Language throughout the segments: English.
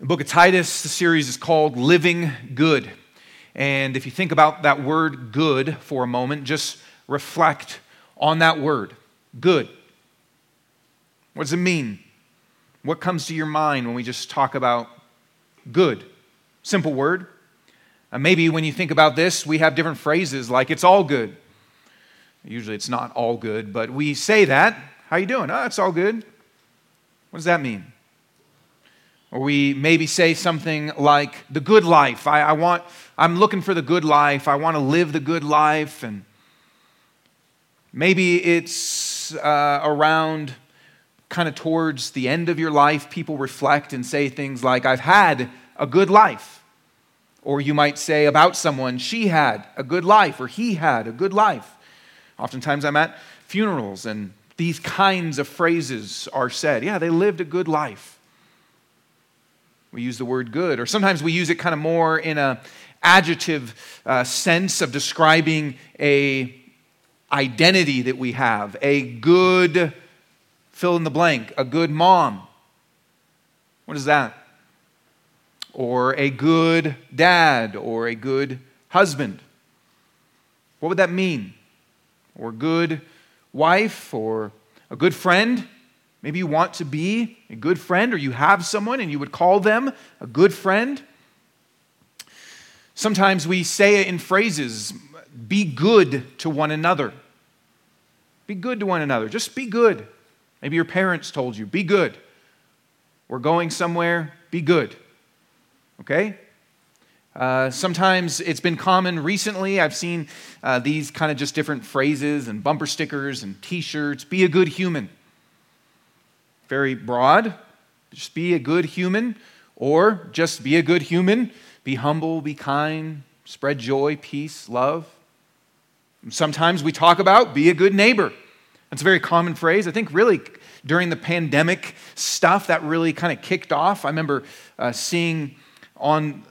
The book of Titus, the series is called Living Good. And if you think about that word good for a moment, just reflect on that word good. What does it mean? What comes to your mind when we just talk about good? Simple word. Uh, maybe when you think about this, we have different phrases like it's all good. Usually it's not all good, but we say that. How you doing? Oh, it's all good. What does that mean? Or we maybe say something like the good life. I, I want, I'm looking for the good life. I want to live the good life. And maybe it's uh, around kind of towards the end of your life, people reflect and say things like, I've had a good life. Or you might say about someone, she had a good life, or he had a good life. Oftentimes I'm at funerals and these kinds of phrases are said. Yeah, they lived a good life. We use the word good, or sometimes we use it kind of more in a adjective uh, sense of describing a identity that we have, a good fill in the blank, a good mom. What is that? Or a good dad, or a good husband. What would that mean? Or good wife, or a good friend? Maybe you want to be a good friend, or you have someone and you would call them a good friend. Sometimes we say it in phrases be good to one another. Be good to one another. Just be good. Maybe your parents told you, be good. We're going somewhere, be good. Okay? Uh, sometimes it's been common recently. I've seen uh, these kind of just different phrases and bumper stickers and t shirts. Be a good human. Very broad. Just be a good human, or just be a good human. Be humble, be kind, spread joy, peace, love. Sometimes we talk about be a good neighbor. That's a very common phrase. I think really during the pandemic stuff that really kind of kicked off. I remember uh, seeing on,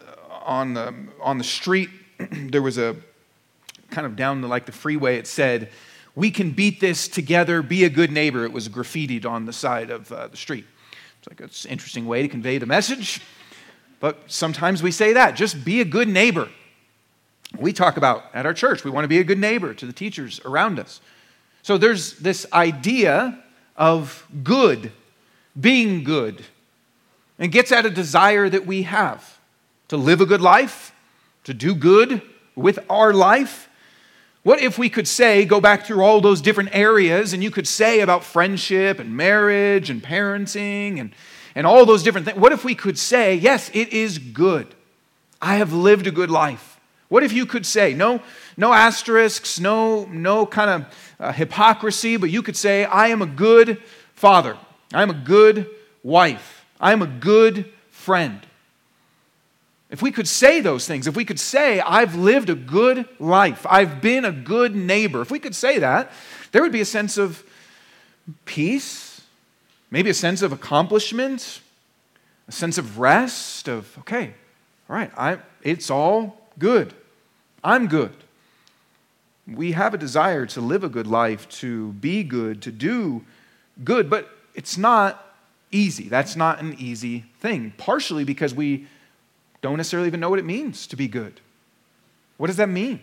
on, the, on the street, there was a kind of down the, like the freeway, it said, We can beat this together, be a good neighbor. It was graffitied on the side of uh, the street. It's like it's an interesting way to convey the message. But sometimes we say that just be a good neighbor. We talk about at our church, we want to be a good neighbor to the teachers around us. So there's this idea of good, being good, and gets at a desire that we have to live a good life, to do good with our life. What if we could say, go back through all those different areas, and you could say about friendship and marriage and parenting and, and all those different things? What if we could say, yes, it is good? I have lived a good life. What if you could say, no, no asterisks, no, no kind of uh, hypocrisy, but you could say, I am a good father. I am a good wife. I am a good friend. If we could say those things, if we could say, I've lived a good life, I've been a good neighbor, if we could say that, there would be a sense of peace, maybe a sense of accomplishment, a sense of rest, of, okay, all right, I, it's all good. I'm good. We have a desire to live a good life, to be good, to do good, but it's not easy. That's not an easy thing, partially because we don't necessarily even know what it means to be good. What does that mean?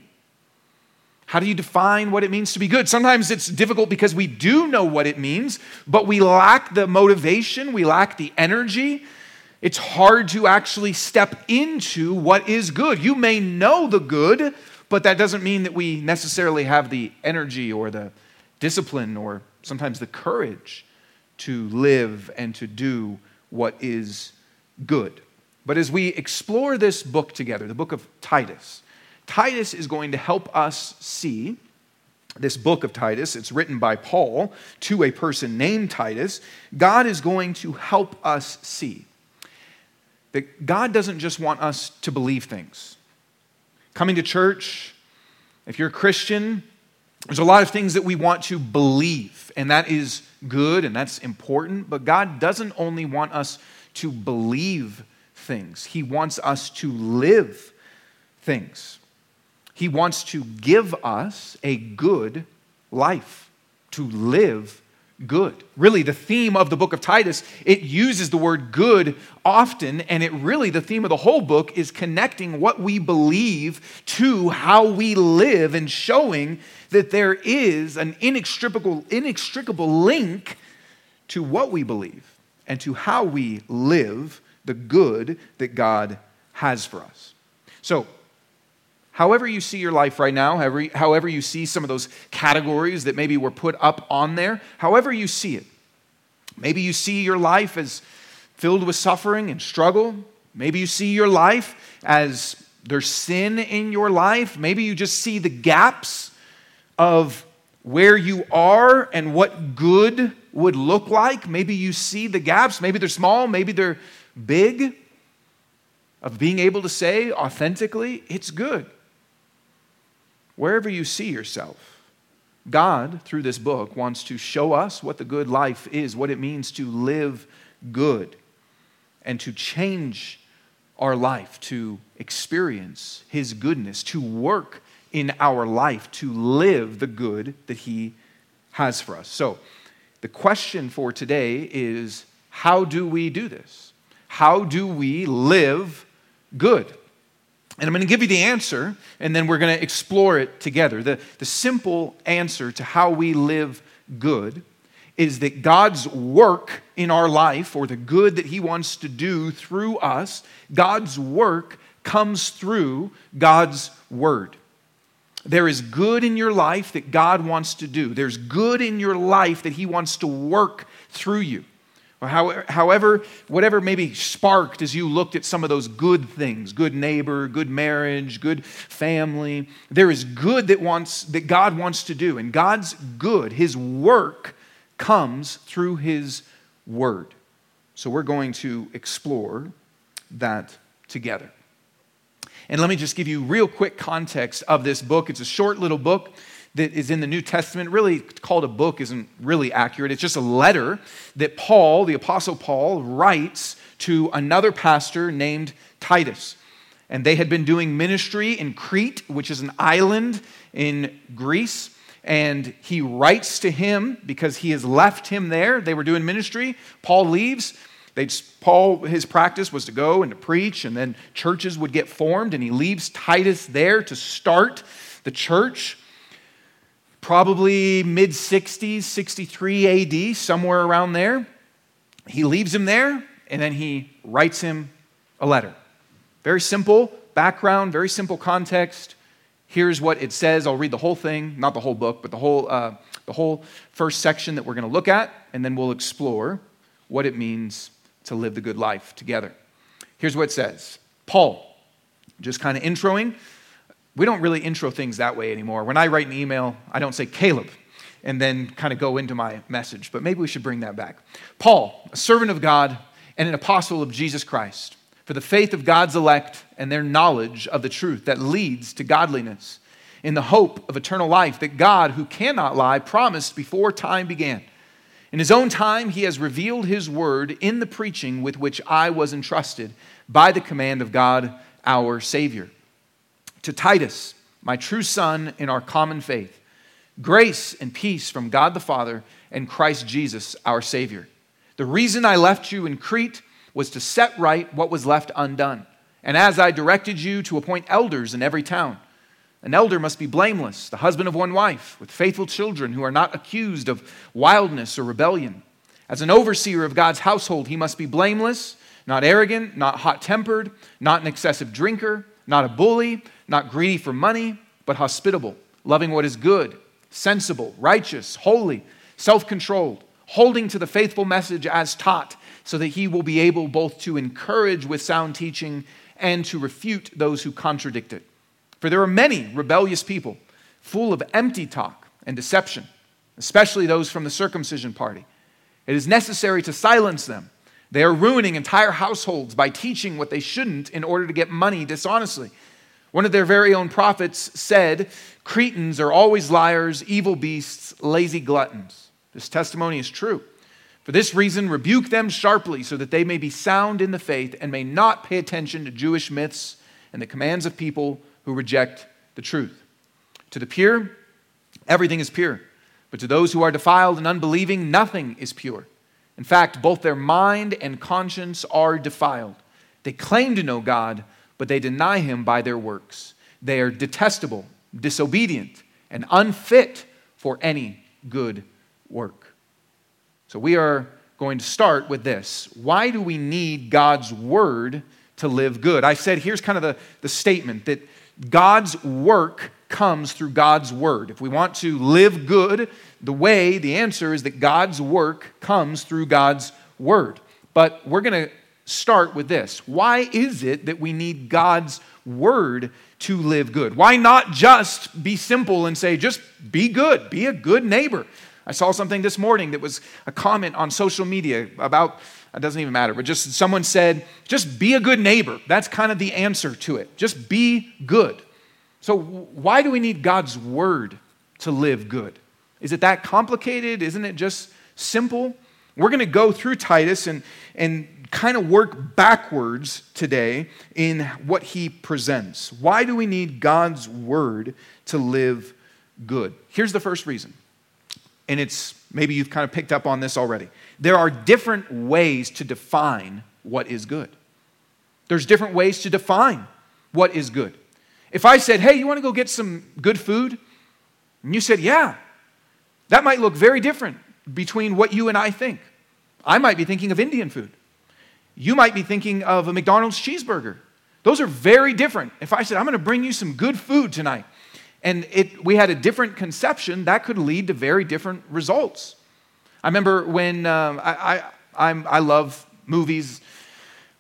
How do you define what it means to be good? Sometimes it's difficult because we do know what it means, but we lack the motivation, we lack the energy, it's hard to actually step into what is good. You may know the good, but that doesn't mean that we necessarily have the energy or the discipline or sometimes the courage to live and to do what is good. But as we explore this book together, the book of Titus, Titus is going to help us see this book of Titus. It's written by Paul to a person named Titus. God is going to help us see that God doesn't just want us to believe things. Coming to church, if you're a Christian, there's a lot of things that we want to believe, and that is good and that's important, but God doesn't only want us to believe things, He wants us to live things. He wants to give us a good life, to live good. Really, the theme of the book of Titus, it uses the word good often, and it really, the theme of the whole book is connecting what we believe to how we live and showing that there is an inextricable, inextricable link to what we believe and to how we live the good that God has for us. So, however you see your life right now, however, however you see some of those categories that maybe were put up on there, however you see it, maybe you see your life as filled with suffering and struggle. Maybe you see your life as there's sin in your life. Maybe you just see the gaps of where you are and what good would look like. Maybe you see the gaps. Maybe they're small, maybe they're big. Of being able to say authentically, it's good wherever you see yourself. God, through this book, wants to show us what the good life is, what it means to live good, and to change our life, to experience His goodness, to work in our life, to live the good that He has for us. So, the question for today is how do we do this? How do we live good? And I'm going to give you the answer, and then we're going to explore it together. The, the simple answer to how we live good is that God's work in our life, or the good that He wants to do through us, God's work comes through God's Word. There is good in your life that God wants to do, there's good in your life that He wants to work through you. Or however, whatever maybe sparked as you looked at some of those good things good neighbor, good marriage, good family. There is good that, wants, that God wants to do. And God's good, His work, comes through His Word. So we're going to explore that together. And let me just give you real quick context of this book. It's a short little book that is in the New Testament, really called a book isn't really accurate. It's just a letter that Paul, the Apostle Paul, writes to another pastor named Titus. And they had been doing ministry in Crete, which is an island in Greece. And he writes to him because he has left him there. They were doing ministry. Paul leaves. They'd, Paul, his practice was to go and to preach, and then churches would get formed, and he leaves Titus there to start the church probably mid 60s, 63 AD, somewhere around there. He leaves him there and then he writes him a letter. Very simple background, very simple context. Here's what it says. I'll read the whole thing, not the whole book, but the whole, uh, the whole first section that we're going to look at, and then we'll explore what it means to live the good life together. Here's what it says Paul, just kind of introing we don't really intro things that way anymore. When I write an email, I don't say Caleb and then kind of go into my message, but maybe we should bring that back. Paul, a servant of God and an apostle of Jesus Christ, for the faith of God's elect and their knowledge of the truth that leads to godliness, in the hope of eternal life that God, who cannot lie, promised before time began. In his own time, he has revealed his word in the preaching with which I was entrusted by the command of God our Savior to Titus, my true son in our common faith, grace and peace from God the Father and Christ Jesus our Savior. The reason I left you in Crete was to set right what was left undone. And as I directed you to appoint elders in every town, an elder must be blameless, the husband of one wife, with faithful children who are not accused of wildness or rebellion. As an overseer of God's household, he must be blameless, not arrogant, not hot tempered, not an excessive drinker, not a bully not greedy for money, but hospitable, loving what is good, sensible, righteous, holy, self controlled, holding to the faithful message as taught, so that he will be able both to encourage with sound teaching and to refute those who contradict it. For there are many rebellious people, full of empty talk and deception, especially those from the circumcision party. It is necessary to silence them. They are ruining entire households by teaching what they shouldn't in order to get money dishonestly. One of their very own prophets said, Cretans are always liars, evil beasts, lazy gluttons. This testimony is true. For this reason, rebuke them sharply so that they may be sound in the faith and may not pay attention to Jewish myths and the commands of people who reject the truth. To the pure, everything is pure. But to those who are defiled and unbelieving, nothing is pure. In fact, both their mind and conscience are defiled. They claim to know God, but they deny him by their works. They are detestable, disobedient, and unfit for any good work. So we are going to start with this. Why do we need God's word to live good? I said here's kind of the, the statement that God's work comes through God's word. If we want to live good, the way, the answer is that God's work comes through God's word. But we're going to start with this. Why is it that we need God's word to live good? Why not just be simple and say, just be good, be a good neighbor? I saw something this morning that was a comment on social media about, it doesn't even matter, but just someone said, just be a good neighbor. That's kind of the answer to it. Just be good. So, why do we need God's word to live good? Is it that complicated? Isn't it just simple? We're going to go through Titus and, and kind of work backwards today in what he presents. Why do we need God's word to live good? Here's the first reason, and it's maybe you've kind of picked up on this already. There are different ways to define what is good. There's different ways to define what is good. If I said, hey, you want to go get some good food? And you said, yeah, that might look very different between what you and I think. I might be thinking of Indian food. You might be thinking of a McDonald's cheeseburger. Those are very different. If I said, I'm going to bring you some good food tonight, and it, we had a different conception, that could lead to very different results. I remember when um, I, I, i love movies,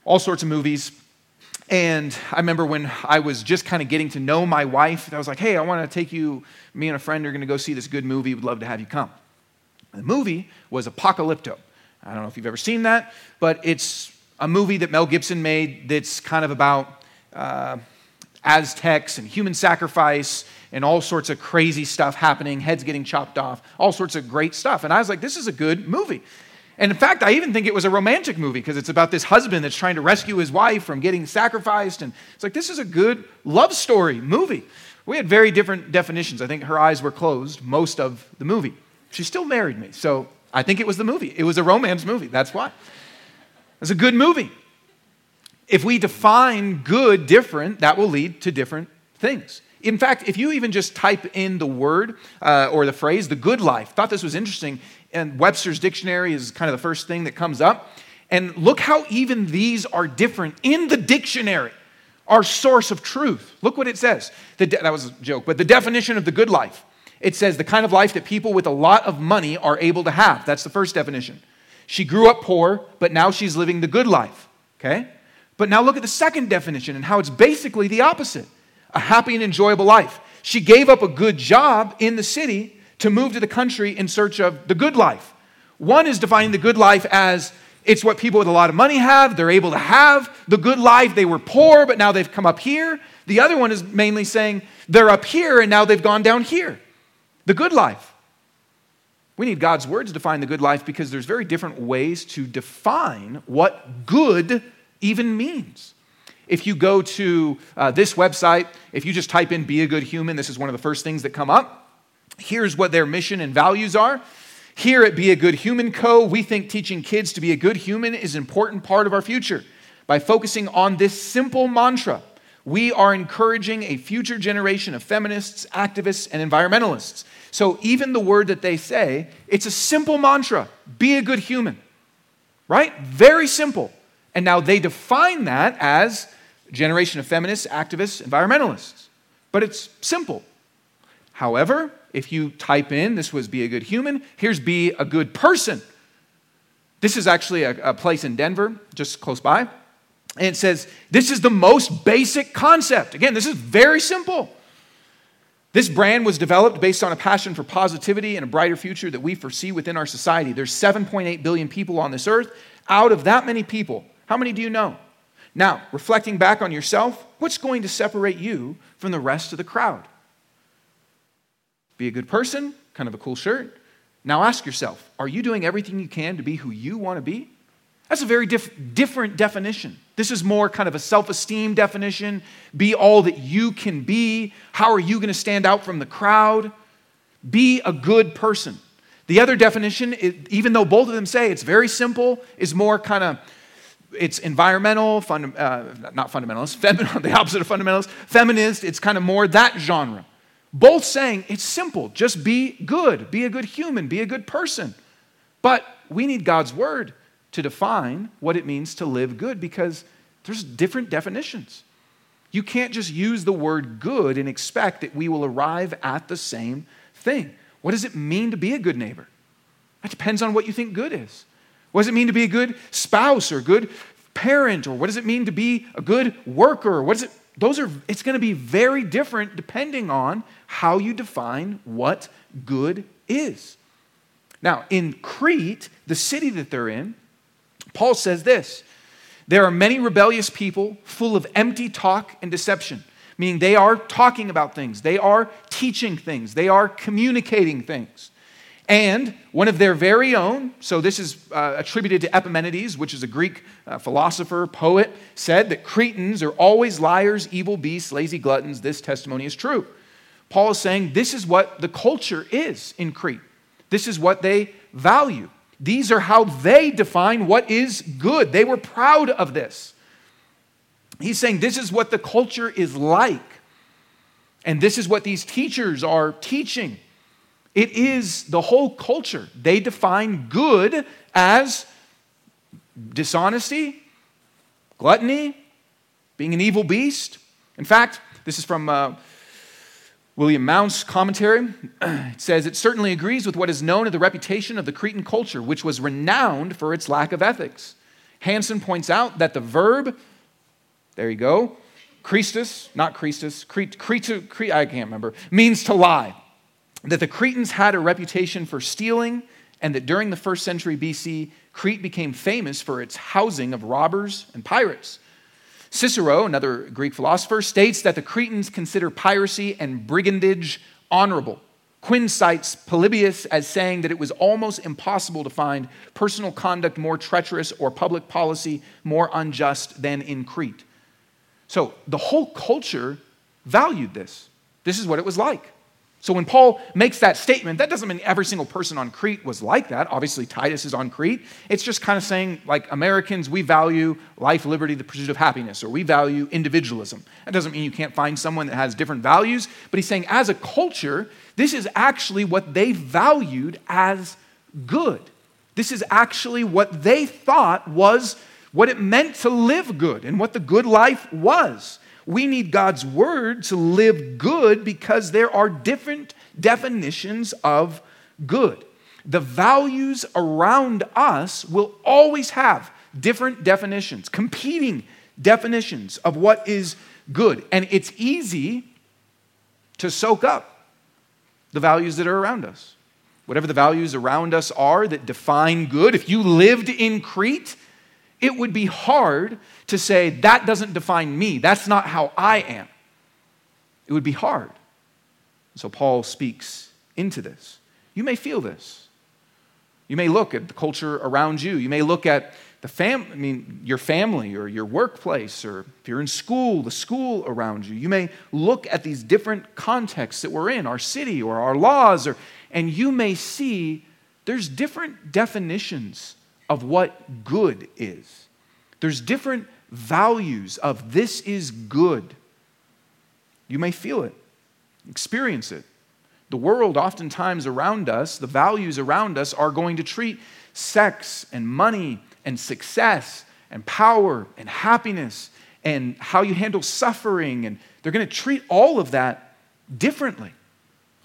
all sorts of movies. And I remember when I was just kind of getting to know my wife, I was like, hey, I want to take you, me and a friend are going to go see this good movie. We'd love to have you come. The movie was Apocalypto. I don't know if you've ever seen that, but it's a movie that Mel Gibson made that's kind of about uh, Aztecs and human sacrifice and all sorts of crazy stuff happening, heads getting chopped off, all sorts of great stuff. And I was like, this is a good movie. And in fact, I even think it was a romantic movie because it's about this husband that's trying to rescue his wife from getting sacrificed. And it's like, this is a good love story movie. We had very different definitions. I think her eyes were closed most of the movie. She still married me. So I think it was the movie. It was a romance movie. That's why. It's a good movie. If we define good different, that will lead to different things. In fact, if you even just type in the word uh, or the phrase, the good life, thought this was interesting and Webster's dictionary is kind of the first thing that comes up. And look how even these are different in the dictionary, our source of truth. Look what it says. De- that was a joke, but the definition of the good life. It says the kind of life that people with a lot of money are able to have. That's the first definition. She grew up poor, but now she's living the good life. Okay? But now look at the second definition and how it's basically the opposite a happy and enjoyable life. She gave up a good job in the city to move to the country in search of the good life. One is defining the good life as it's what people with a lot of money have. They're able to have the good life. They were poor, but now they've come up here. The other one is mainly saying they're up here and now they've gone down here. The good life. We need God's word to define the good life because there's very different ways to define what good even means. If you go to uh, this website, if you just type in be a good human, this is one of the first things that come up. Here's what their mission and values are. Here at Be a Good Human Co., we think teaching kids to be a good human is an important part of our future. By focusing on this simple mantra, we are encouraging a future generation of feminists, activists, and environmentalists. So even the word that they say, it's a simple mantra be a good human, right? Very simple. And now they define that as generation of feminists, activists, environmentalists. But it's simple. However, if you type in, this was be a good human, here's be a good person. This is actually a, a place in Denver, just close by. And it says, this is the most basic concept. Again, this is very simple. This brand was developed based on a passion for positivity and a brighter future that we foresee within our society. There's 7.8 billion people on this earth. Out of that many people, how many do you know? Now, reflecting back on yourself, what's going to separate you from the rest of the crowd? Be a good person, kind of a cool shirt. Now ask yourself are you doing everything you can to be who you want to be? That's a very different definition. This is more kind of a self esteem definition. Be all that you can be. How are you going to stand out from the crowd? Be a good person. The other definition, even though both of them say it's very simple, is more kind of it's environmental, funda- uh, not fundamentalist, fem- the opposite of fundamentalist, feminist. It's kind of more that genre. Both saying it's simple, just be good, be a good human, be a good person. But we need God's word to define what it means to live good because there's different definitions. You can't just use the word good and expect that we will arrive at the same thing. What does it mean to be a good neighbor? That depends on what you think good is. What does it mean to be a good spouse or good parent? Or what does it mean to be a good worker? What is it? Those are, it's going to be very different depending on how you define what good is. Now, in Crete, the city that they're in, Paul says this there are many rebellious people full of empty talk and deception meaning they are talking about things, they are teaching things, they are communicating things. And one of their very own, so this is uh, attributed to Epimenides, which is a Greek uh, philosopher, poet, said that Cretans are always liars, evil beasts, lazy gluttons. This testimony is true. Paul is saying this is what the culture is in Crete. This is what they value. These are how they define what is good. They were proud of this. He's saying this is what the culture is like. And this is what these teachers are teaching. It is the whole culture. They define good as dishonesty, gluttony, being an evil beast. In fact, this is from uh, William Mounce's commentary. Says, It certainly agrees with what is known of the reputation of the Cretan culture, which was renowned for its lack of ethics. Hansen points out that the verb there you go. Christus, not Christus, Crete, Crete, I can't remember, means to lie. That the Cretans had a reputation for stealing, and that during the first century BC, Crete became famous for its housing of robbers and pirates. Cicero, another Greek philosopher, states that the Cretans consider piracy and brigandage honorable. Quinn cites Polybius as saying that it was almost impossible to find personal conduct more treacherous or public policy more unjust than in Crete. So the whole culture valued this. This is what it was like. So when Paul makes that statement, that doesn't mean every single person on Crete was like that. Obviously, Titus is on Crete. It's just kind of saying, like Americans, we value life, liberty, the pursuit of happiness, or we value individualism. That doesn't mean you can't find someone that has different values, but he's saying, as a culture, this is actually what they valued as good. This is actually what they thought was what it meant to live good and what the good life was. We need God's word to live good because there are different definitions of good. The values around us will always have different definitions, competing definitions of what is good. And it's easy to soak up the values that are around us. Whatever the values around us are that define good, if you lived in Crete, it would be hard to say, that doesn't define me. That's not how I am. It would be hard. So Paul speaks into this. You may feel this. You may look at the culture around you. You may look at the fam- I mean, your family or your workplace, or if you're in school, the school around you. You may look at these different contexts that we're in, our city or our laws, or, and you may see there's different definitions of what good is. There's different values of this is good. You may feel it, experience it. The world, oftentimes around us, the values around us are going to treat sex and money and success and power and happiness and how you handle suffering. And they're going to treat all of that differently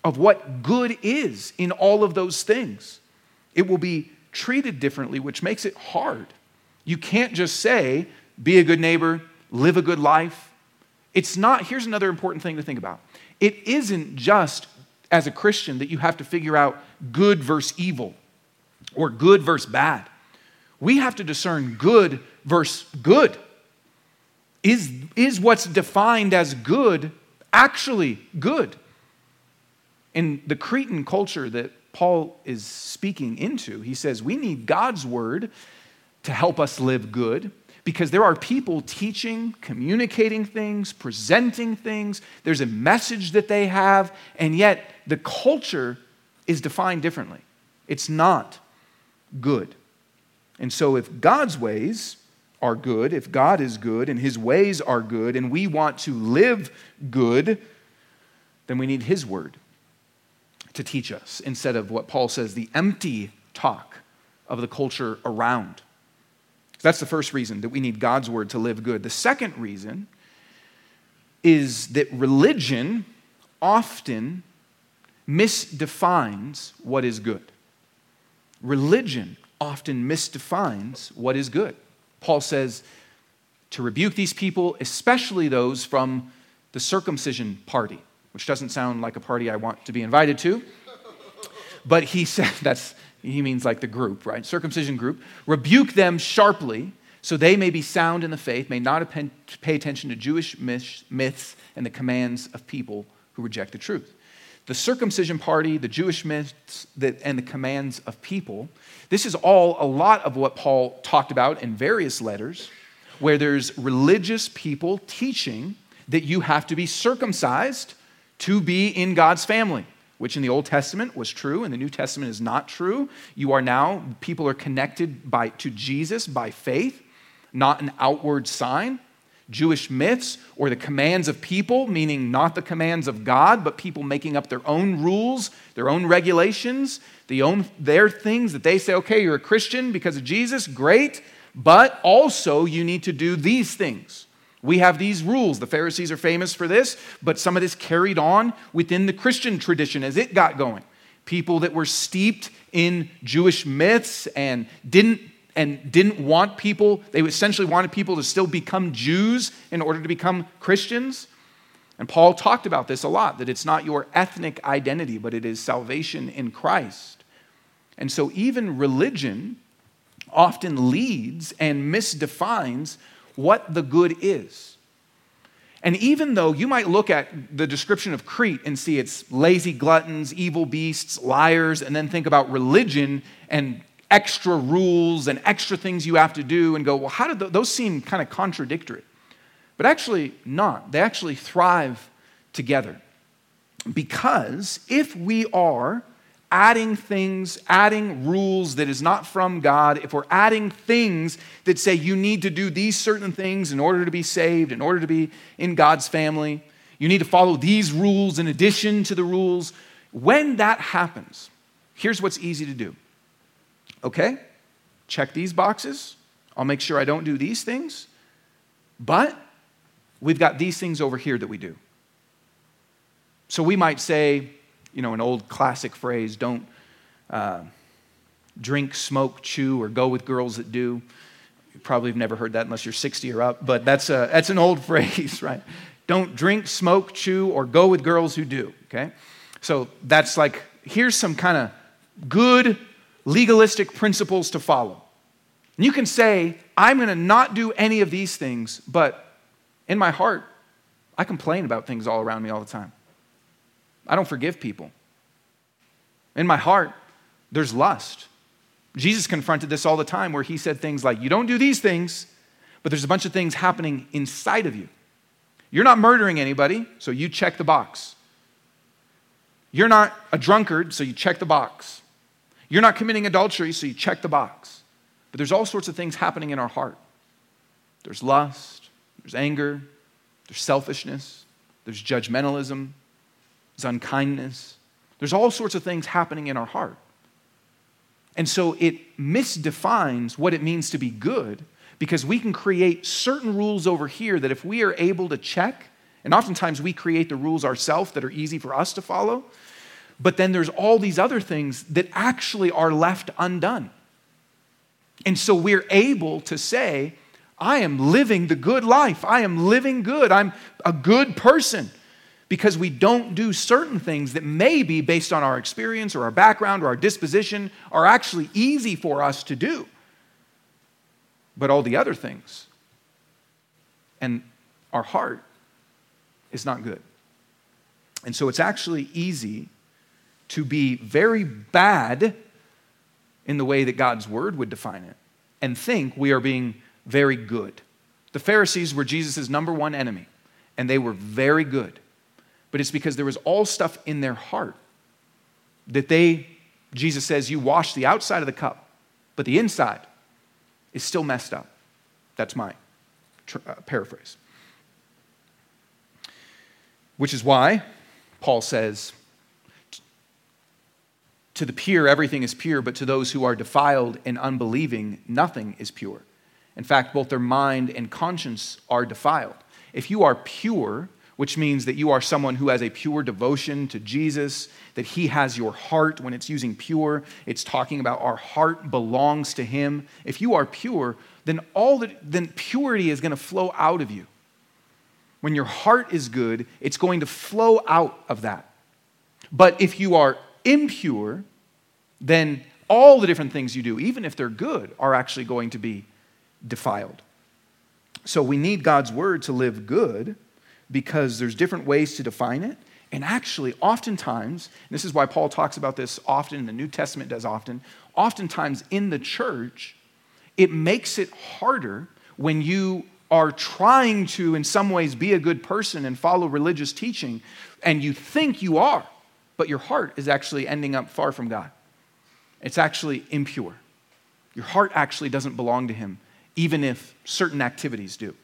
of what good is in all of those things. It will be treated differently, which makes it hard. You can't just say, be a good neighbor, live a good life. It's not, here's another important thing to think about. It isn't just as a Christian that you have to figure out good versus evil or good versus bad. We have to discern good versus good. Is, is what's defined as good actually good? In the Cretan culture that Paul is speaking into. He says, We need God's word to help us live good because there are people teaching, communicating things, presenting things. There's a message that they have, and yet the culture is defined differently. It's not good. And so, if God's ways are good, if God is good and his ways are good, and we want to live good, then we need his word to teach us instead of what Paul says, the empty talk of the culture around. That's the first reason that we need God's word to live good. The second reason is that religion often misdefines what is good. Religion often misdefines what is good. Paul says to rebuke these people, especially those from the circumcision party, which doesn't sound like a party I want to be invited to. But he said, that's, he means like the group, right? Circumcision group. Rebuke them sharply so they may be sound in the faith, may not pay attention to Jewish myths and the commands of people who reject the truth. The circumcision party, the Jewish myths, and the commands of people, this is all a lot of what Paul talked about in various letters, where there's religious people teaching that you have to be circumcised to be in God's family which in the Old Testament was true, and the New Testament is not true. You are now, people are connected by, to Jesus by faith not an outward sign. Jewish myths or the commands of people, meaning not the commands of God, but people making up their own rules, their own regulations, the own, their things that they say, okay, you're a Christian because of Jesus, great, but also you need to do these things. We have these rules. The Pharisees are famous for this, but some of this carried on within the Christian tradition as it got going. People that were steeped in Jewish myths and didn't and didn't want people, they essentially wanted people to still become Jews in order to become Christians. And Paul talked about this a lot that it's not your ethnic identity, but it is salvation in Christ. And so even religion often leads and misdefines what the good is. And even though you might look at the description of Crete and see it's lazy gluttons, evil beasts, liars, and then think about religion and extra rules and extra things you have to do and go, well, how did those seem kind of contradictory? But actually, not. They actually thrive together. Because if we are adding things, adding rules that is not from God, if we're adding things that say you need to do these certain things in order to be saved, in order to be in God's family, you need to follow these rules in addition to the rules, when that happens, here's what's easy to do okay, check these boxes. I'll make sure I don't do these things. But we've got these things over here that we do. So we might say, you know, an old classic phrase don't uh, drink, smoke, chew, or go with girls that do. You probably have never heard that unless you're 60 or up, but that's, a, that's an old phrase, right? Don't drink, smoke, chew, or go with girls who do, okay? So that's like, here's some kind of good legalistic principles to follow. And you can say, I'm going to not do any of these things, but in my heart, I complain about things all around me all the time. I don't forgive people. In my heart, there's lust. Jesus confronted this all the time where he said things like, You don't do these things, but there's a bunch of things happening inside of you. You're not murdering anybody, so you check the box. You're not a drunkard, so you check the box. You're not committing adultery, so you check the box. But there's all sorts of things happening in our heart there's lust, there's anger, there's selfishness, there's judgmentalism, unkindness. There's all sorts of things happening in our heart. And so it misdefines what it means to be good because we can create certain rules over here that if we are able to check, and oftentimes we create the rules ourselves that are easy for us to follow, but then there's all these other things that actually are left undone. And so we're able to say, I am living the good life. I am living good. I'm a good person because we don't do certain things that maybe, based on our experience or our background or our disposition, are actually easy for us to do. But all the other things and our heart is not good. And so it's actually easy to be very bad in the way that God's word would define it and think we are being very good. The Pharisees were Jesus' number one enemy, and they were very good. But it's because there was all stuff in their heart that they, Jesus says, you wash the outside of the cup, but the inside is still messed up. That's my tr- uh, paraphrase. Which is why Paul says, to the pure, everything is pure, but to those who are defiled and unbelieving, nothing is pure. In fact, both their mind and conscience are defiled. If you are pure, which means that you are someone who has a pure devotion to Jesus, that He has your heart. When it's using pure, it's talking about our heart belongs to Him. If you are pure, then all that then purity is going to flow out of you. When your heart is good, it's going to flow out of that. But if you are impure, then all the different things you do, even if they're good, are actually going to be defiled. So we need God's word to live good because there's different ways to define it. And actually, oftentimes, this is why Paul talks about this often, the New Testament does often, oftentimes in the church, it makes it harder when you are trying to, in some ways, be a good person and follow religious teaching, and you think you are, but your heart is actually ending up far from God. It's actually impure. Your heart actually doesn't belong to Him, even if certain activities do.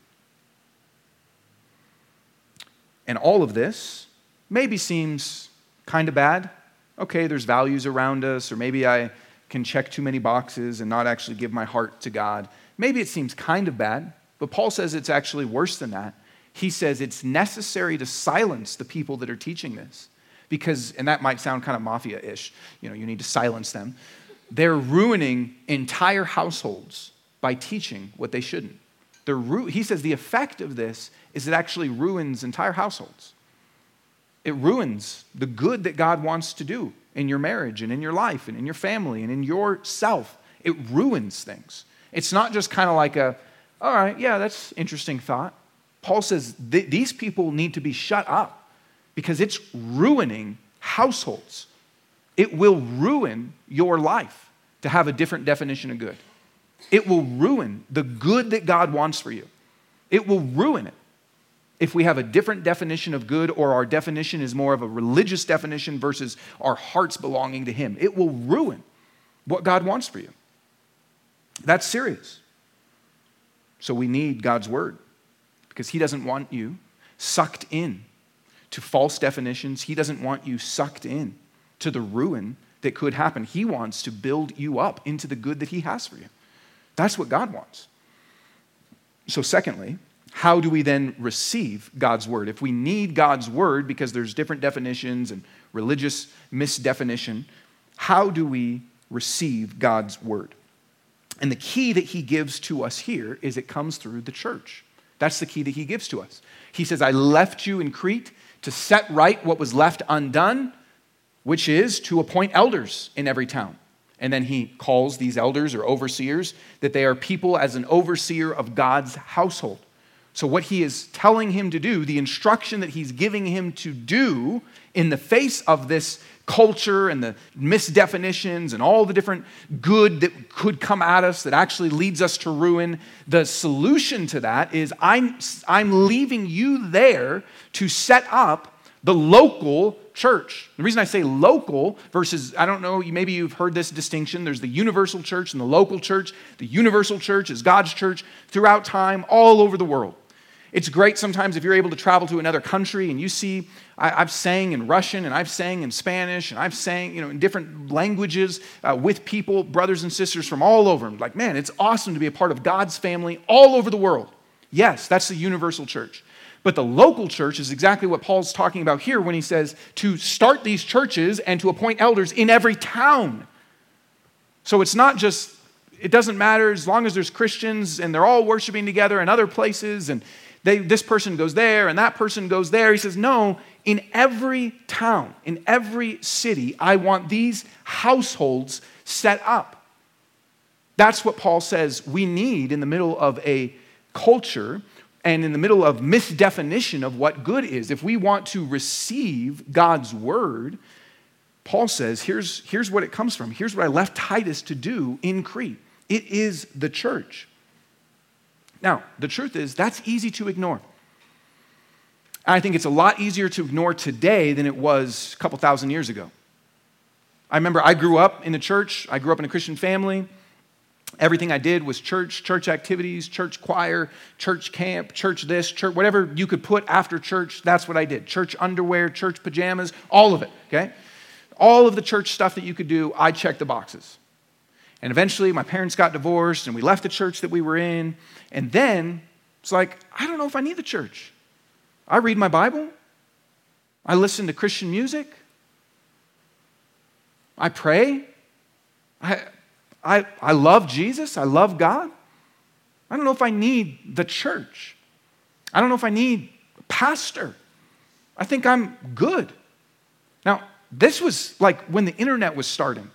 And all of this maybe seems kind of bad. Okay, there's values around us, or maybe I can check too many boxes and not actually give my heart to God. Maybe it seems kind of bad, but Paul says it's actually worse than that. He says it's necessary to silence the people that are teaching this because, and that might sound kind of mafia ish, you know, you need to silence them. They're ruining entire households by teaching what they shouldn't. Ru- he says the effect of this is it actually ruins entire households. It ruins the good that God wants to do in your marriage and in your life and in your family and in yourself. It ruins things. It's not just kind of like a, all right, yeah, that's interesting thought. Paul says th- these people need to be shut up because it's ruining households. It will ruin your life to have a different definition of good. It will ruin the good that God wants for you. It will ruin it if we have a different definition of good or our definition is more of a religious definition versus our hearts belonging to Him. It will ruin what God wants for you. That's serious. So we need God's word because He doesn't want you sucked in to false definitions. He doesn't want you sucked in to the ruin that could happen. He wants to build you up into the good that He has for you. That's what God wants. So, secondly, how do we then receive God's word? If we need God's word because there's different definitions and religious misdefinition, how do we receive God's word? And the key that he gives to us here is it comes through the church. That's the key that he gives to us. He says, I left you in Crete to set right what was left undone, which is to appoint elders in every town. And then he calls these elders or overseers that they are people as an overseer of God's household. So, what he is telling him to do, the instruction that he's giving him to do in the face of this culture and the misdefinitions and all the different good that could come at us that actually leads us to ruin, the solution to that is I'm, I'm leaving you there to set up the local church. The reason I say local versus, I don't know, maybe you've heard this distinction. There's the universal church and the local church. The universal church is God's church throughout time, all over the world. It's great sometimes if you're able to travel to another country and you see, I, have sang in Russian and I've sang in Spanish and I've sang, you know, in different languages uh, with people, brothers and sisters from all over. I'm like, man, it's awesome to be a part of God's family all over the world. Yes, that's the universal church. But the local church is exactly what Paul's talking about here when he says to start these churches and to appoint elders in every town. So it's not just, it doesn't matter as long as there's Christians and they're all worshiping together in other places and they, this person goes there and that person goes there. He says, No, in every town, in every city, I want these households set up. That's what Paul says we need in the middle of a culture and in the middle of misdefinition of what good is. If we want to receive God's word, Paul says, here's, here's what it comes from. Here's what I left Titus to do in Crete it is the church. Now, the truth is, that's easy to ignore. I think it's a lot easier to ignore today than it was a couple thousand years ago. I remember I grew up in the church, I grew up in a Christian family. Everything I did was church, church activities, church choir, church camp, church this, church, whatever you could put after church, that's what I did. Church underwear, church pajamas, all of it, okay? All of the church stuff that you could do, I checked the boxes. And eventually my parents got divorced and we left the church that we were in. And then it's like, I don't know if I need the church. I read my Bible, I listen to Christian music, I pray. I, I, I love Jesus. I love God. I don't know if I need the church. I don't know if I need a pastor. I think I'm good. Now, this was like when the internet was starting.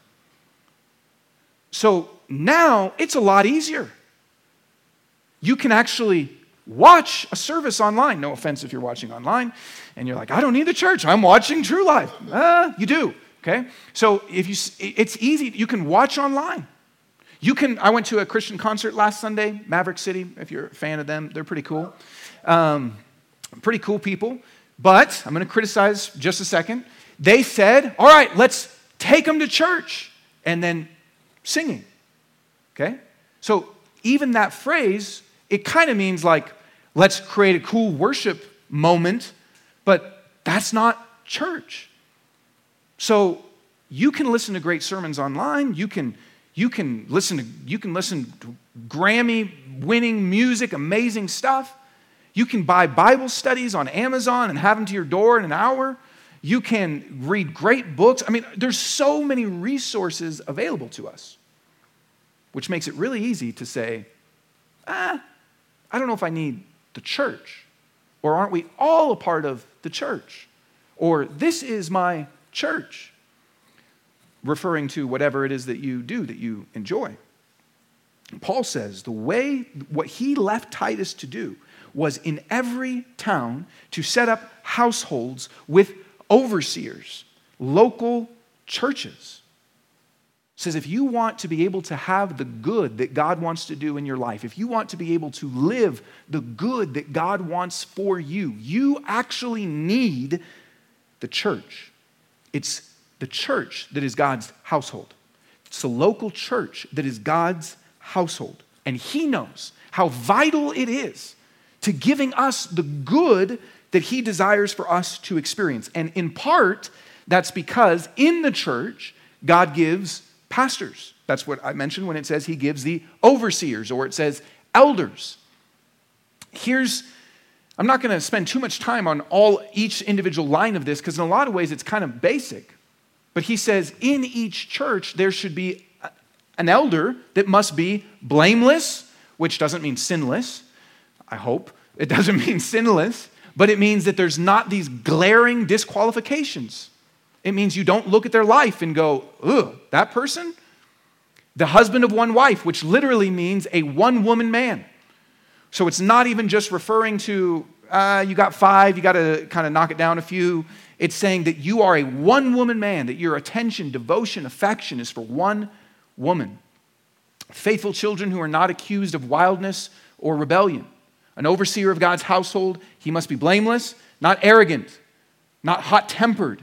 So now it's a lot easier. You can actually watch a service online. No offense if you're watching online and you're like, I don't need the church. I'm watching True Life. Uh, you do. Okay? So if you, it's easy. You can watch online. You can, I went to a Christian concert last Sunday, Maverick City, if you're a fan of them. They're pretty cool. Um, pretty cool people. But I'm going to criticize just a second. They said, all right, let's take them to church. And then singing. Okay? So even that phrase, it kind of means like, let's create a cool worship moment, but that's not church. So you can listen to great sermons online. You can, you can listen to you can listen to Grammy winning music, amazing stuff. You can buy Bible studies on Amazon and have them to your door in an hour. You can read great books. I mean, there's so many resources available to us, which makes it really easy to say, ah, I don't know if I need the church. Or aren't we all a part of the church? Or this is my church, referring to whatever it is that you do that you enjoy. Paul says the way, what he left Titus to do was in every town to set up households with overseers, local churches. Says if you want to be able to have the good that God wants to do in your life, if you want to be able to live the good that God wants for you, you actually need the church. It's the church that is God's household. It's the local church that is God's household. And He knows how vital it is to giving us the good that He desires for us to experience. And in part, that's because in the church, God gives pastors. That's what I mentioned when it says He gives the overseers or it says elders. Here's I'm not going to spend too much time on all each individual line of this because in a lot of ways it's kind of basic. But he says in each church there should be an elder that must be blameless, which doesn't mean sinless. I hope it doesn't mean sinless, but it means that there's not these glaring disqualifications. It means you don't look at their life and go, ugh, that person? The husband of one wife, which literally means a one woman man. So it's not even just referring to uh, you got five, you got to kind of knock it down a few. It's saying that you are a one woman man, that your attention, devotion, affection is for one woman. Faithful children who are not accused of wildness or rebellion. An overseer of God's household, he must be blameless, not arrogant, not hot tempered,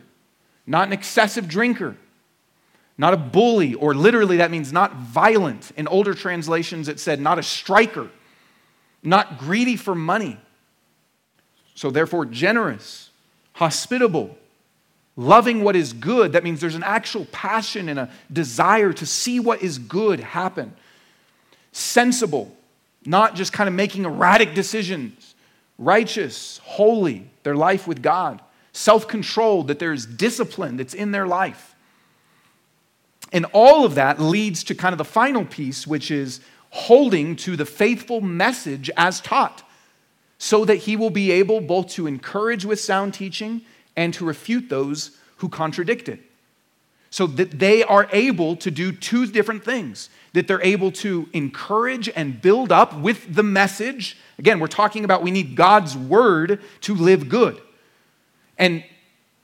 not an excessive drinker, not a bully, or literally that means not violent. In older translations, it said not a striker not greedy for money. So, therefore, generous, hospitable, loving what is good. That means there's an actual passion and a desire to see what is good happen. Sensible, not just kind of making erratic decisions. Righteous, holy, their life with God. Self controlled, that there's discipline that's in their life. And all of that leads to kind of the final piece, which is holding to the faithful message as taught, so that he will be able both to encourage with sound teaching and to refute those who contradict it. So that they are able to do two different things that they're able to encourage and build up with the message. Again, we're talking about we need God's word to live good. And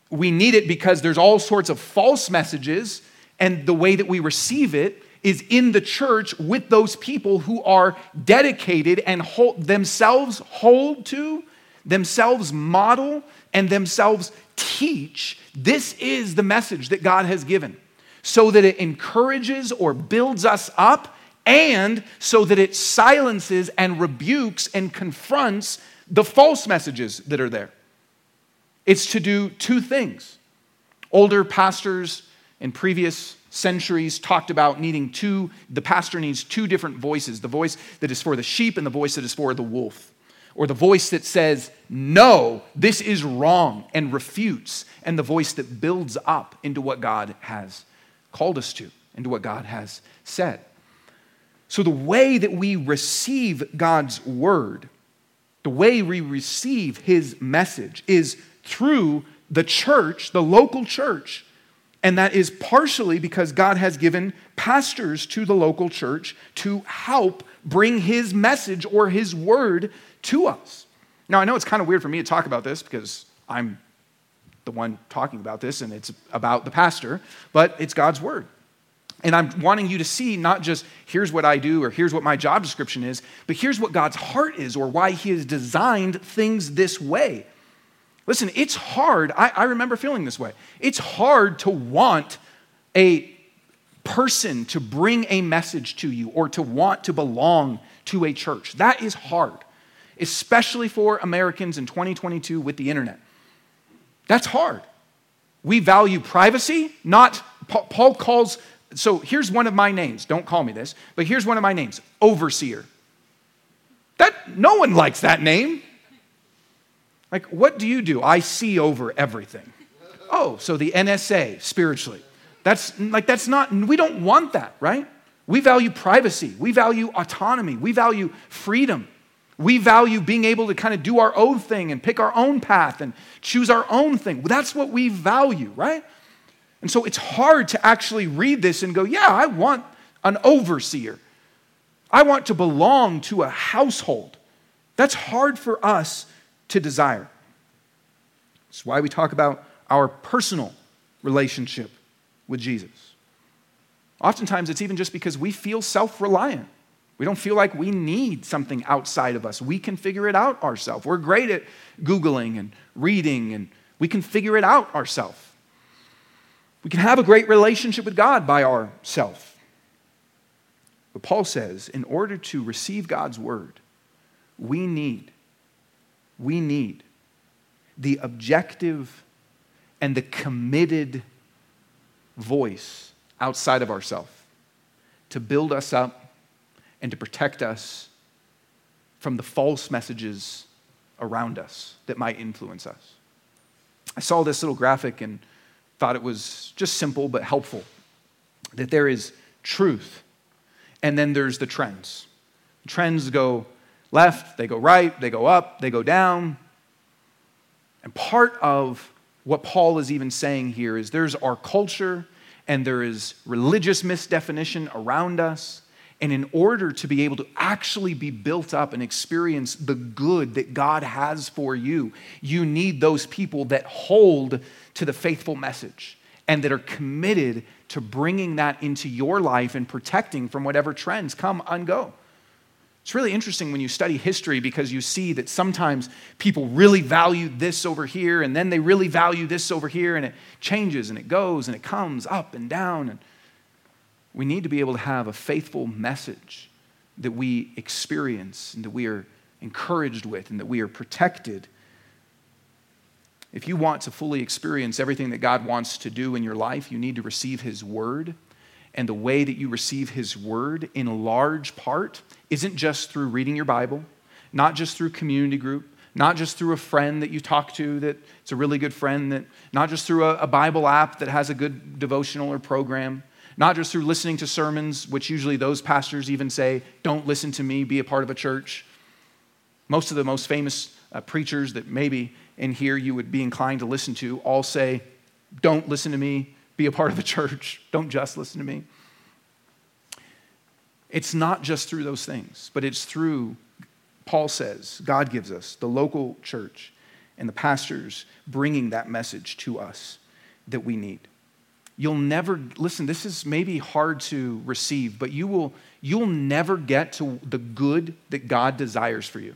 we need it because there's all sorts of false messages, and the way that we receive it is in the church with those people who are dedicated and hold, themselves hold to, themselves model, and themselves teach. This is the message that God has given. so that it encourages or builds us up, and so that it silences and rebukes and confronts the false messages that are there. It's to do two things. Older pastors in previous centuries talked about needing two, the pastor needs two different voices the voice that is for the sheep and the voice that is for the wolf. Or the voice that says, no, this is wrong and refutes, and the voice that builds up into what God has called us to, into what God has said. So, the way that we receive God's word, the way we receive his message is through the church, the local church. And that is partially because God has given pastors to the local church to help bring his message or his word to us. Now, I know it's kind of weird for me to talk about this because I'm the one talking about this and it's about the pastor, but it's God's word. And I'm wanting you to see not just here's what I do or here's what my job description is, but here's what God's heart is or why He has designed things this way. Listen, it's hard. I, I remember feeling this way. It's hard to want a person to bring a message to you or to want to belong to a church. That is hard, especially for Americans in 2022 with the internet. That's hard. We value privacy, not, Paul calls, so here's one of my names. Don't call me this, but here's one of my names overseer. That, no one likes that name. Like, what do you do? I see over everything. Oh, so the NSA spiritually. That's like, that's not, we don't want that, right? We value privacy. We value autonomy. We value freedom. We value being able to kind of do our own thing and pick our own path and choose our own thing. That's what we value, right? And so it's hard to actually read this and go, yeah, I want an overseer. I want to belong to a household. That's hard for us to desire. It's why we talk about our personal relationship with Jesus. Oftentimes, it's even just because we feel self reliant. We don't feel like we need something outside of us. We can figure it out ourselves. We're great at Googling and reading, and we can figure it out ourselves. We can have a great relationship with God by ourselves. But Paul says, in order to receive God's word, we need we need the objective and the committed voice outside of ourselves to build us up and to protect us from the false messages around us that might influence us. I saw this little graphic and thought it was just simple but helpful that there is truth and then there's the trends. Trends go left, they go right, they go up, they go down. And part of what Paul is even saying here is there's our culture and there is religious misdefinition around us. And in order to be able to actually be built up and experience the good that God has for you, you need those people that hold to the faithful message and that are committed to bringing that into your life and protecting from whatever trends come and go. It's really interesting when you study history because you see that sometimes people really value this over here and then they really value this over here and it changes and it goes and it comes up and down. And we need to be able to have a faithful message that we experience and that we are encouraged with and that we are protected. If you want to fully experience everything that God wants to do in your life, you need to receive His Word and the way that you receive His Word, in large part, isn't just through reading your Bible, not just through community group, not just through a friend that you talk to that it's a really good friend, that, not just through a, a Bible app that has a good devotional or program, not just through listening to sermons, which usually those pastors even say, don't listen to me, be a part of a church. Most of the most famous uh, preachers that maybe in here you would be inclined to listen to all say, don't listen to me, be a part of the church. Don't just listen to me. It's not just through those things, but it's through, Paul says, God gives us, the local church and the pastors bringing that message to us that we need. You'll never, listen, this is maybe hard to receive, but you will, you'll never get to the good that God desires for you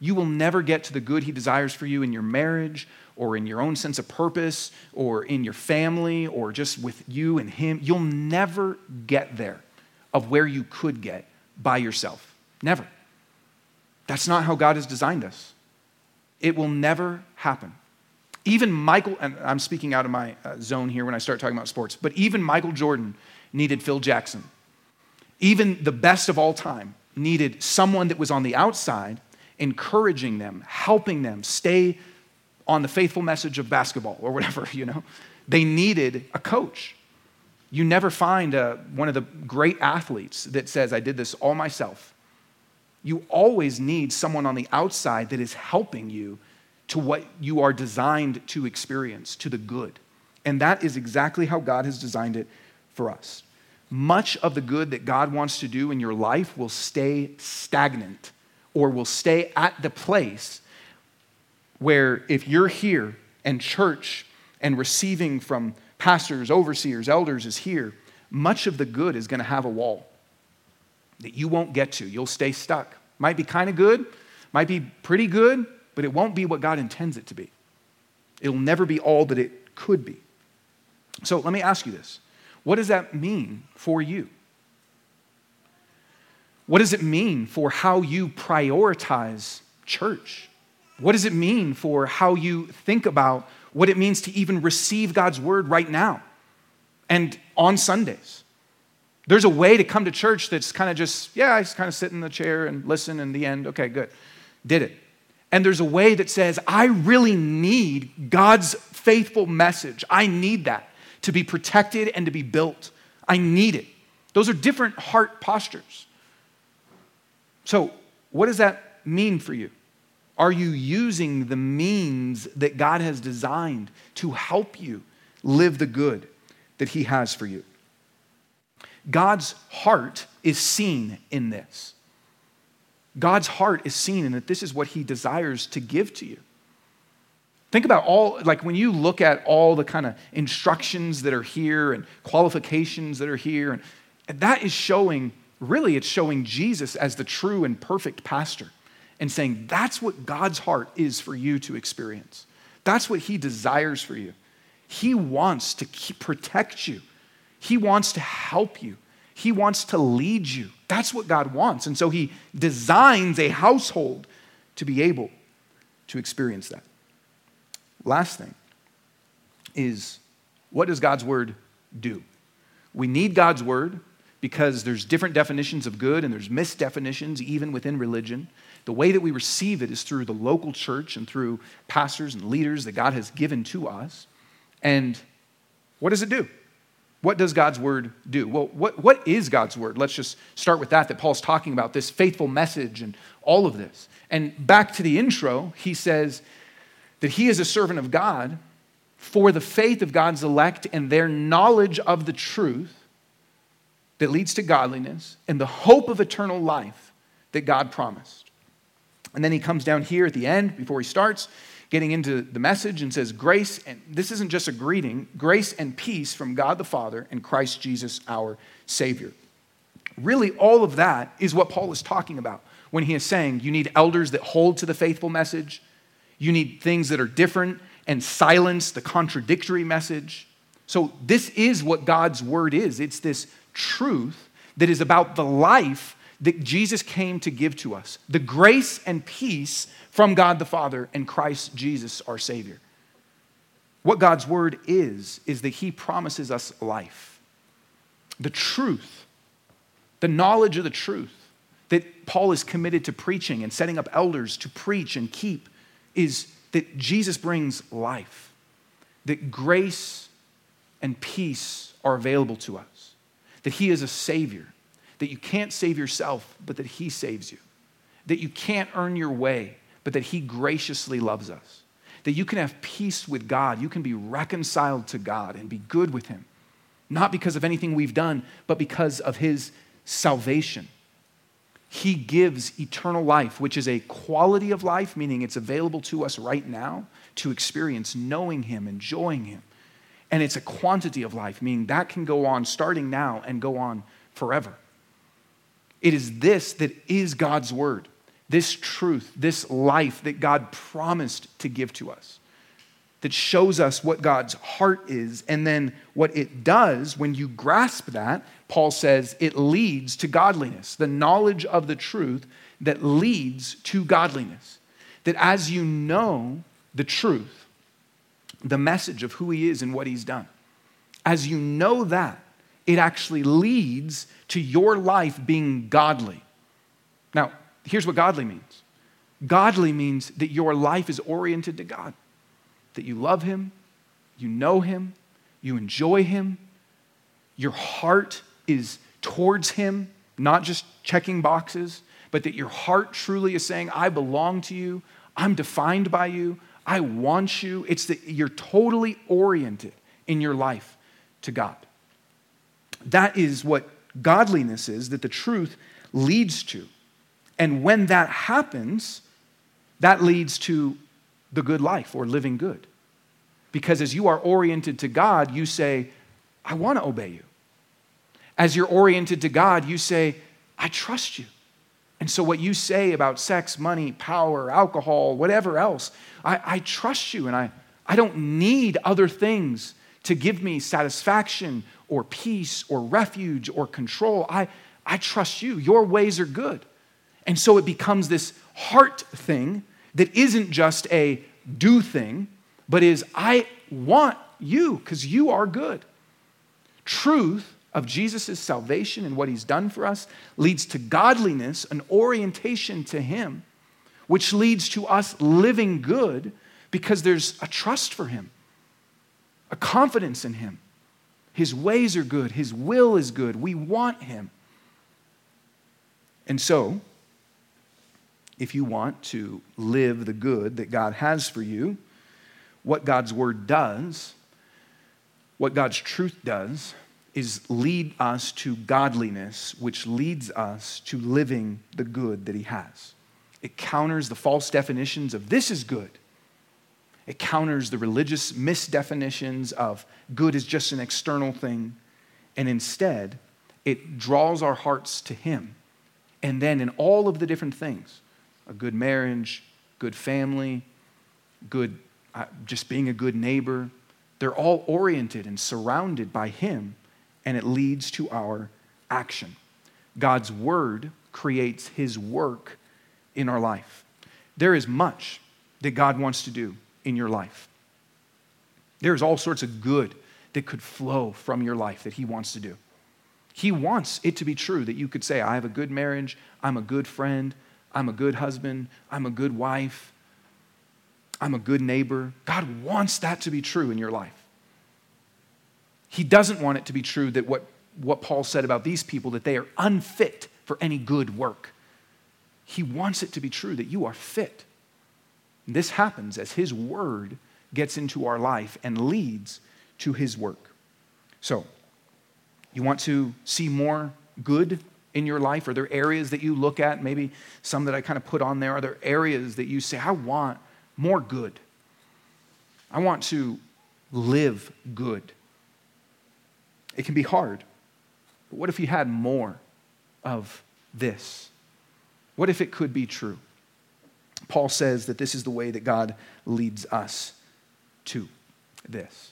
You will never get to the good He desires for you in your marriage or in your own sense of purpose or in your family or just with you and Him. You'll never get there of where you could get by yourself. Never. That's not how God has designed us. It will never happen. Even Michael, and I'm speaking out of my uh, zone here when I start talking about sports, but even Michael Jordan needed Phil Jackson. Even the best of all time needed someone that was on the outside, encouraging them, helping them stay on the faithful message of basketball or whatever, you know. They needed a coach. You never find a, uh, one of the great athletes that says, I did this all myself. You always need someone on the outside that is helping you to what you are designed to experience, to the good. And that is exactly how God has designed it for us. Much of the good that God wants to do in your life will stay stagnant or will stay at the place where if you're here and church and receiving from pastors, overseers, elders is here, much of the good is going to have a wall that you won't get to. You'll stay stuck. Might be kind of good, might be pretty good, but it won't be what God intends it to be. It'll never be all that it could be. So let me ask you this what does that mean for you? What does it mean for how you prioritize church? What does it mean for how you think about what it means to even receive God's word right now and on Sundays? There's a way to come to church that's kind of just, yeah, I just kind of sit in the chair and listen in the end. Okay, good. Did it. And there's a way that says, I really need God's faithful message. I need that to be protected and to be built. I need it. Those are different heart postures. So, what does that mean for you? Are you using the means that God has designed to help you live the good that He has for you? God's heart is seen in this. God's heart is seen in that this is what he desires to give to you. Think about all, like when you look at all the kind of instructions that are here and qualifications that are here, and, that is showing, really, it's showing Jesus as the true and perfect pastor and saying that's what God's heart is for you to experience. That's what he desires for you. He wants to keep, protect you, he wants to help you, he wants to lead you. That's what God wants. And so He designs a household to be able to experience that. Last thing is what does God's word do? We need God's word because there's different definitions of good and there's misdefinitions even within religion. The way that we receive it is through the local church and through pastors and leaders that God has given to us. And what does it do? What does God's word do? Well, what, what is God's word? Let's just start with that, that Paul's talking about this faithful message and all of this. And back to the intro, he says that he is a servant of God for the faith of God's elect and their knowledge of the truth that leads to godliness and the hope of eternal life that God promised. And then he comes down here at the end before he starts getting into the message and says, Grace, and this isn't just a greeting, grace and peace from God the Father and Christ Jesus our Savior. Really, all of that is what Paul is talking about when he is saying you need elders that hold to the faithful message, you need things that are different and silence the contradictory message. So, this is what God's word is it's this truth that is about the life that Jesus came to give to us the grace and peace from God the Father and Christ Jesus, our Savior. What God's word is, is that He promises us life. The truth, the knowledge of the truth that Paul is committed to preaching and setting up elders to preach and keep is that Jesus brings life, that grace and peace are available to us, that He is a Savior, that you can't save yourself, but that He saves you, that you can't earn your way, but that He graciously loves us. That you can have peace with God. You can be reconciled to God and be good with Him. Not because of anything we've done, but because of His salvation. He gives eternal life, which is a quality of life, meaning it's available to us right now to experience knowing Him, enjoying Him. And it's a quantity of life, meaning that can go on starting now and go on forever. It is this that is God's word. this truth, this life that God promised to give to us, that shows us what God's heart is. And then what it does when you grasp that, Paul says, it leads to godliness, the knowledge of the truth that leads to godliness. That as you know the truth, the message of who he is and what he's done, as you know that, it actually leads to your life being godly. Now, here's what godly means godly means that your life is oriented to God, that you love Him, you know Him, you enjoy Him, your heart is towards Him, not just checking boxes, but that your heart truly is saying, I belong to you, I'm defined by you, I want you. It's that you're totally oriented in your life to God. That is what godliness is, that the truth leads to. And when that happens, that leads to the good life or living good. Because as you are oriented to God, you say, I want to obey you. As you're oriented to God, you say, I trust you. And so, what you say about sex, money, power, alcohol, whatever else, I, I trust you and I, I don't need other things to give me satisfaction or peace or refuge or control. I, I trust you. Your ways are good. And so it becomes this heart thing that isn't just a do thing, but is I want you because you are good. Truth of Jesus' salvation and what he's done for us leads to godliness, an orientation to him, which leads to us living good because there's a trust for him, a confidence in him. His ways are good, his will is good. We want him. And so, if you want to live the good that God has for you, what God's word does, what God's truth does, is lead us to godliness, which leads us to living the good that He has. It counters the false definitions of this is good. It counters the religious misdefinitions of good is just an external thing. And instead, it draws our hearts to Him. And then in all of the different things, a good marriage, good family, good, uh, just being a good neighbor. They're all oriented and surrounded by Him, and it leads to our action. God's Word creates His work in our life. There is much that God wants to do in your life. There's all sorts of good that could flow from your life that He wants to do. He wants it to be true that you could say, I have a good marriage, I'm a good friend, I'm a good husband, I'm a good wife, I'm a good neighbor. God wants that to be true in your life. He doesn't want it to be true that what, what Paul said about these people, that they are unfit for any good work. He wants it to be true that you are fit. This happens as His word gets into our life and leads to His work. So, you want to see more good in your life? Are there areas that you look at? Maybe some that I kind of put on there. Are there areas that you say, I want more good? I want to live good. It can be hard. But what if you had more of this? What if it could be true? Paul says that this is the way that God leads us to this.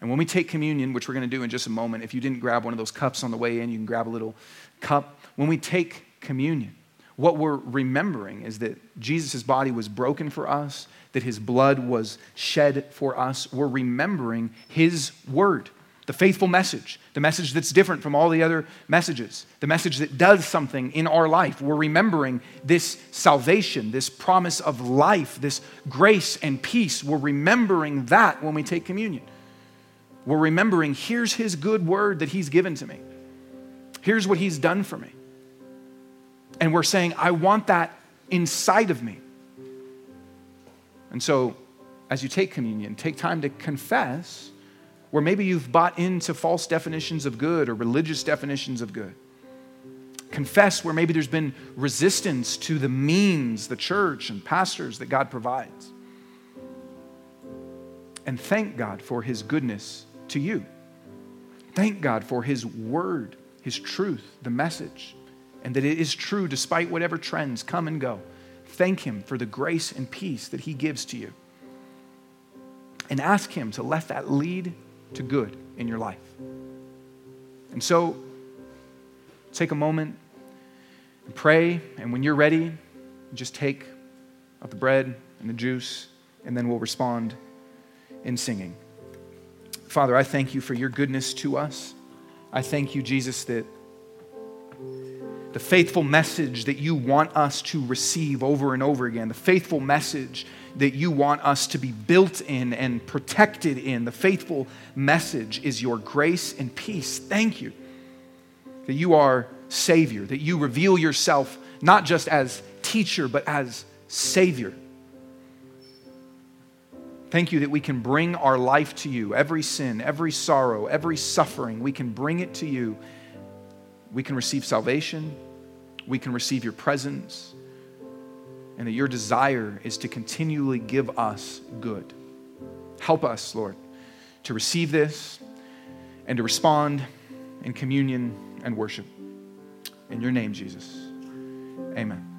And when we take communion, which we're going to do in just a moment, if you didn't grab one of those cups on the way in, you can grab a little cup. When we take communion, what we're remembering is that Jesus' body was broken for us, that his blood was shed for us. We're remembering his word, the faithful message, the message that's different from all the other messages, the message that does something in our life. We're remembering this salvation, this promise of life, this grace and peace. We're remembering that when we take communion. We're remembering here's his good word that he's given to me. Here's what he's done for me. And we're saying, I want that inside of me. And so, as you take communion, take time to confess where maybe you've bought into false definitions of good or religious definitions of good. Confess where maybe there's been resistance to the means, the church, and pastors that God provides. And thank God for his goodness to you. Thank God for his word his truth, the message, and that it is true despite whatever trends come and go, Thank Him for the grace and peace that He gives to you. And ask Him to let that lead to good in your life. And so, take a moment and pray. And when you're ready, just take of the bread and the juice, and then we'll respond in singing. Father, I thank you for your goodness to us. I thank you, Jesus, that the faithful message that you want us to receive over and over again, the faithful message that you want us to be built in and protected in, the faithful message is your grace and peace. Thank you that you are Savior, that you reveal yourself not just as teacher, but as Savior. Thank you that we can bring our life to you. Every sin, every sorrow, every suffering, we can bring it to you. We can receive salvation. We can receive your presence. And that your desire is to continually give us good. Help us, Lord, to receive this and to respond in communion and worship. In your name, Jesus. Amen.